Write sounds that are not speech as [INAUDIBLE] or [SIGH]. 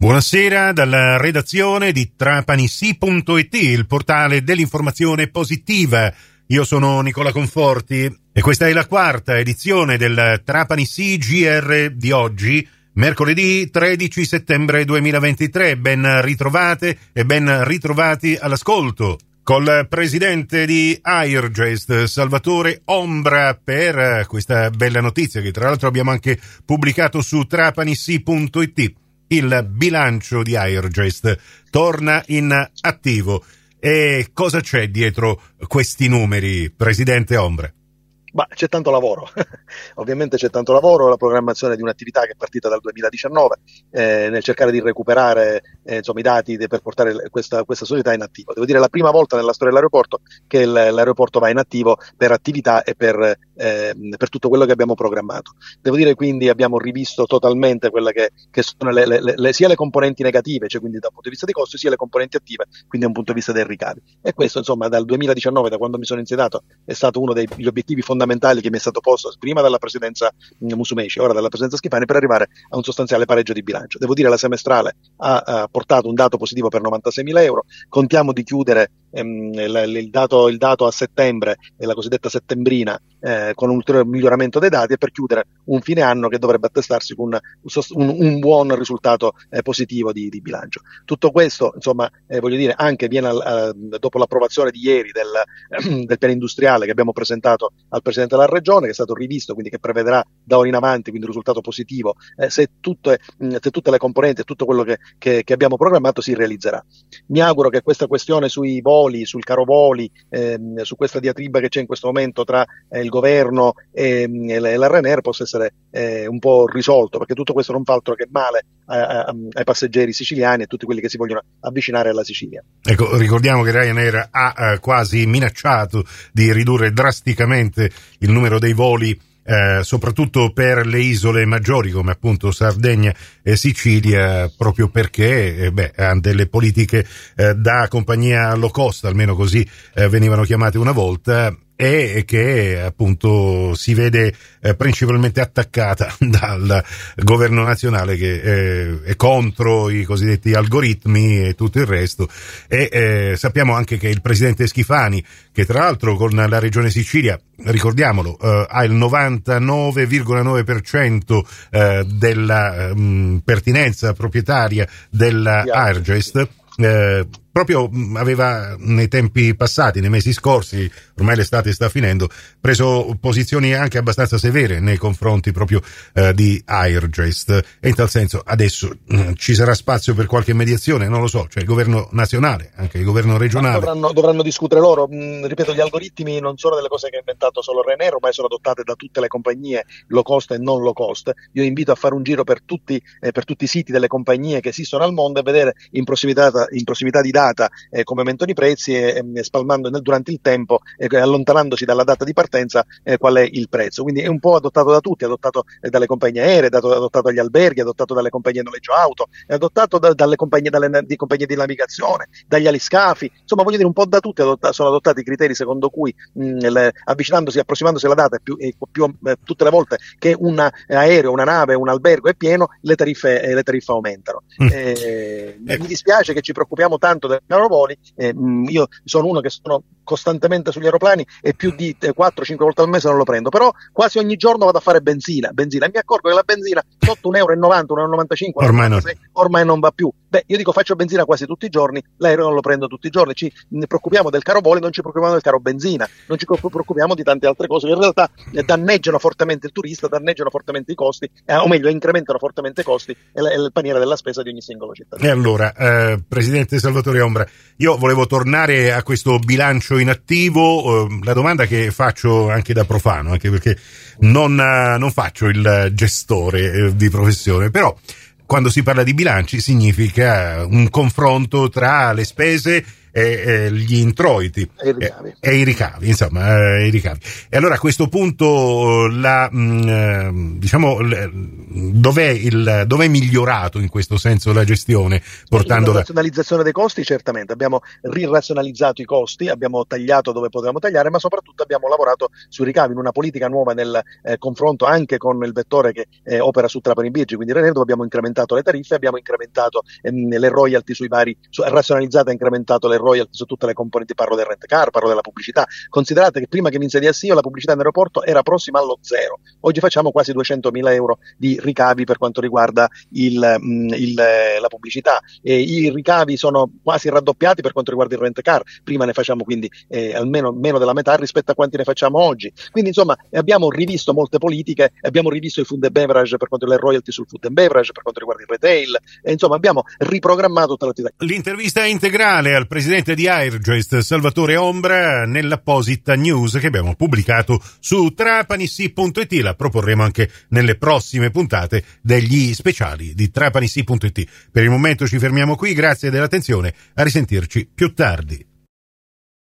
Buonasera dalla redazione di trapanissi.it, il portale dell'informazione positiva. Io sono Nicola Conforti e questa è la quarta edizione del Trapanissi GR di oggi, mercoledì 13 settembre 2023. Ben ritrovate e ben ritrovati all'ascolto. Col presidente di Airgest, Salvatore Ombra, per questa bella notizia che tra l'altro abbiamo anche pubblicato su trapanissi.it il bilancio di Airgest torna in attivo. E cosa c'è dietro questi numeri, Presidente Ombre? Ma c'è tanto lavoro, [LAUGHS] ovviamente c'è tanto lavoro, la programmazione di un'attività che è partita dal 2019 eh, nel cercare di recuperare eh, insomma, i dati de, per portare questa, questa, società in attivo. Devo dire la prima volta nella storia dell'aeroporto che il, l'aeroporto va in attivo per attività e per, eh, per, tutto quello che abbiamo programmato. Devo dire quindi abbiamo rivisto totalmente quelle che, che sono le, le, le, sia le componenti negative, cioè quindi dal punto di vista dei costi, sia le componenti attive, quindi da un punto di vista dei ricavi. E questo insomma dal 2019, da quando mi sono insediato, è stato uno degli obiettivi fondamentali fondamentali che mi è stato posto prima dalla presidenza Musumeci, ora dalla presidenza Schifani, per arrivare a un sostanziale pareggio di bilancio. Devo dire che la semestrale ha, ha portato un dato positivo per 96 mila euro, contiamo di chiudere ehm, il, il, dato, il, dato, a settembre, la cosiddetta settembrina, eh, con un ulteriore miglioramento dei dati e per chiudere un fine anno che dovrebbe attestarsi con un, un buon risultato eh, positivo di, di, bilancio. Tutto questo, insomma, eh, voglio dire, anche viene al, dopo l'approvazione di ieri del, [CLEARS THROAT] del, piano industriale che abbiamo presentato al Presidente della Regione, che è stato rivisto, quindi che prevederà da ora in avanti quindi un risultato positivo eh, se tutte, se, tutte, le componenti e tutto quello che, che, che abbiamo programmato si realizzerà. Mi auguro che questa questione sui voli sul caro voli, ehm, su questa diatriba che c'è in questo momento tra eh, il governo e, e, Ryanair possa essere eh, un po' risolto, perché tutto questo non fa altro che male ai passeggeri siciliani e a tutti quelli che si vogliono avvicinare alla Sicilia. Ecco, ricordiamo che Ryanair ha eh, quasi minacciato di ridurre drasticamente il numero dei voli eh, soprattutto per le isole maggiori come appunto Sardegna e Sicilia, proprio perché eh, beh, hanno delle politiche eh, da compagnia low cost, almeno così eh, venivano chiamate una volta, e che appunto si vede eh, principalmente attaccata [LAUGHS] dal governo nazionale che eh, è contro i cosiddetti algoritmi e tutto il resto. E eh, sappiamo anche che il presidente Schifani che tra l'altro con la regione Sicilia ricordiamolo ha il 99,9% eh, della mh, mm, pertinenza proprietaria della Argest proprio mm, aveva nei tempi passati, nei mesi scorsi, ormai l'estate sta finendo, preso posizioni anche abbastanza severe nei confronti proprio eh, di Airgest e in tal senso adesso mm, ci sarà spazio per qualche mediazione, non lo so, cioè il governo nazionale, anche il governo regionale. Dovranno, dovranno discutere loro, mm, ripeto, gli algoritmi non sono delle cose che ha inventato solo René, ormai sono adottate da tutte le compagnie low cost e non low cost. Io invito a fare un giro per tutti, eh, per tutti i siti delle compagnie che esistono al mondo e vedere in prossimità, in prossimità di data eh, come aumentano i prezzi e, e spalmando nel, durante il tempo, eh, allontanandosi dalla data di partenza, eh, qual è il prezzo. Quindi è un po' adottato da tutti, adottato eh, dalle compagnie aeree, dato, adottato dagli alberghi, adottato dalle compagnie noleggio auto, adottato da, dalle compagnie, dalle, di compagnie di navigazione, dagli aliscafi, insomma voglio dire un po' da tutti adotta, sono adottati i criteri secondo cui mh, le, avvicinandosi, approssimandosi alla data più, più, eh, tutte le volte che un aereo, una nave, un albergo è pieno, le tariffe, eh, le tariffe aumentano. Mm. mi dispiace che ci preoccupiamo tanto del aerovoli, eh, mm, io sono uno che sono costantemente sugli aeroplani e più di 4-5 volte al mese non lo prendo, però quasi ogni giorno vado a fare benzina, benzina. E mi accorgo che la benzina sotto 1,90 euro, 1,95 euro, ormai, non... ormai non va più. Beh, io dico faccio benzina quasi tutti i giorni, l'aereo non lo prendo tutti i giorni, ci ne preoccupiamo del caro voli, non ci preoccupiamo del caro benzina, non ci preoccupiamo di tante altre cose che in realtà eh, danneggiano fortemente il turista, danneggiano fortemente i costi, eh, o meglio, incrementano fortemente i costi e, la, e il paniere della spesa di ogni singolo cittadino. E allora, eh, Presidente Salvatore Ombra, io volevo tornare a questo bilancio in attivo, eh, la domanda che faccio anche da profano, anche perché non, eh, non faccio il gestore eh, di professione, però quando si parla di bilanci significa un confronto tra le spese e, e gli introiti e i ricavi, e, i ricavi insomma, i ricavi. E allora a questo punto la, mh, mm, diciamo, dov'è, il, dov'è migliorato in questo senso la gestione? Portando la razionalizzazione dei costi, certamente. Abbiamo rirazionalizzato i costi, abbiamo tagliato dove potevamo tagliare, ma soprattutto abbiamo lavorato sui ricavi in una politica nuova nel eh, confronto anche con il vettore che eh, opera su Trapani Birgi, quindi Renedo abbiamo incrementato le tariffe, abbiamo incrementato ehm, le royalty sui vari, su, razionalizzato e incrementato le royalty su tutte le componenti, parlo del rent car, parlo della pubblicità. Considerate che prima che mi insediassi io la pubblicità in aeroporto era prossima allo zero, oggi facciamo quasi 200.000 euro di ricavi per quanto riguarda il, mh, il, la pubblicità. E I ricavi sono quasi raddoppiati per quanto riguarda il rent car, prima ne facciamo quindi eh, almeno meno della metà rispetto a quanti ne facciamo oggi. Quindi insomma abbiamo rivisto molte politiche, abbiamo rivisto il food and beverage per quanto riguarda le royalty sul food and beverage, per quanto riguarda il retail, e insomma abbiamo riprogrammato tutta l'attività. L'intervista integrale al presidente di Airgest, Salvatore Ombra, nell'apposita news che abbiamo pubblicato su trapanissi.it, la proporremo anche nelle prossime puntate degli speciali di trapanissi.it. Per il momento ci fermiamo qui, grazie dell'attenzione, a risentirci più tardi.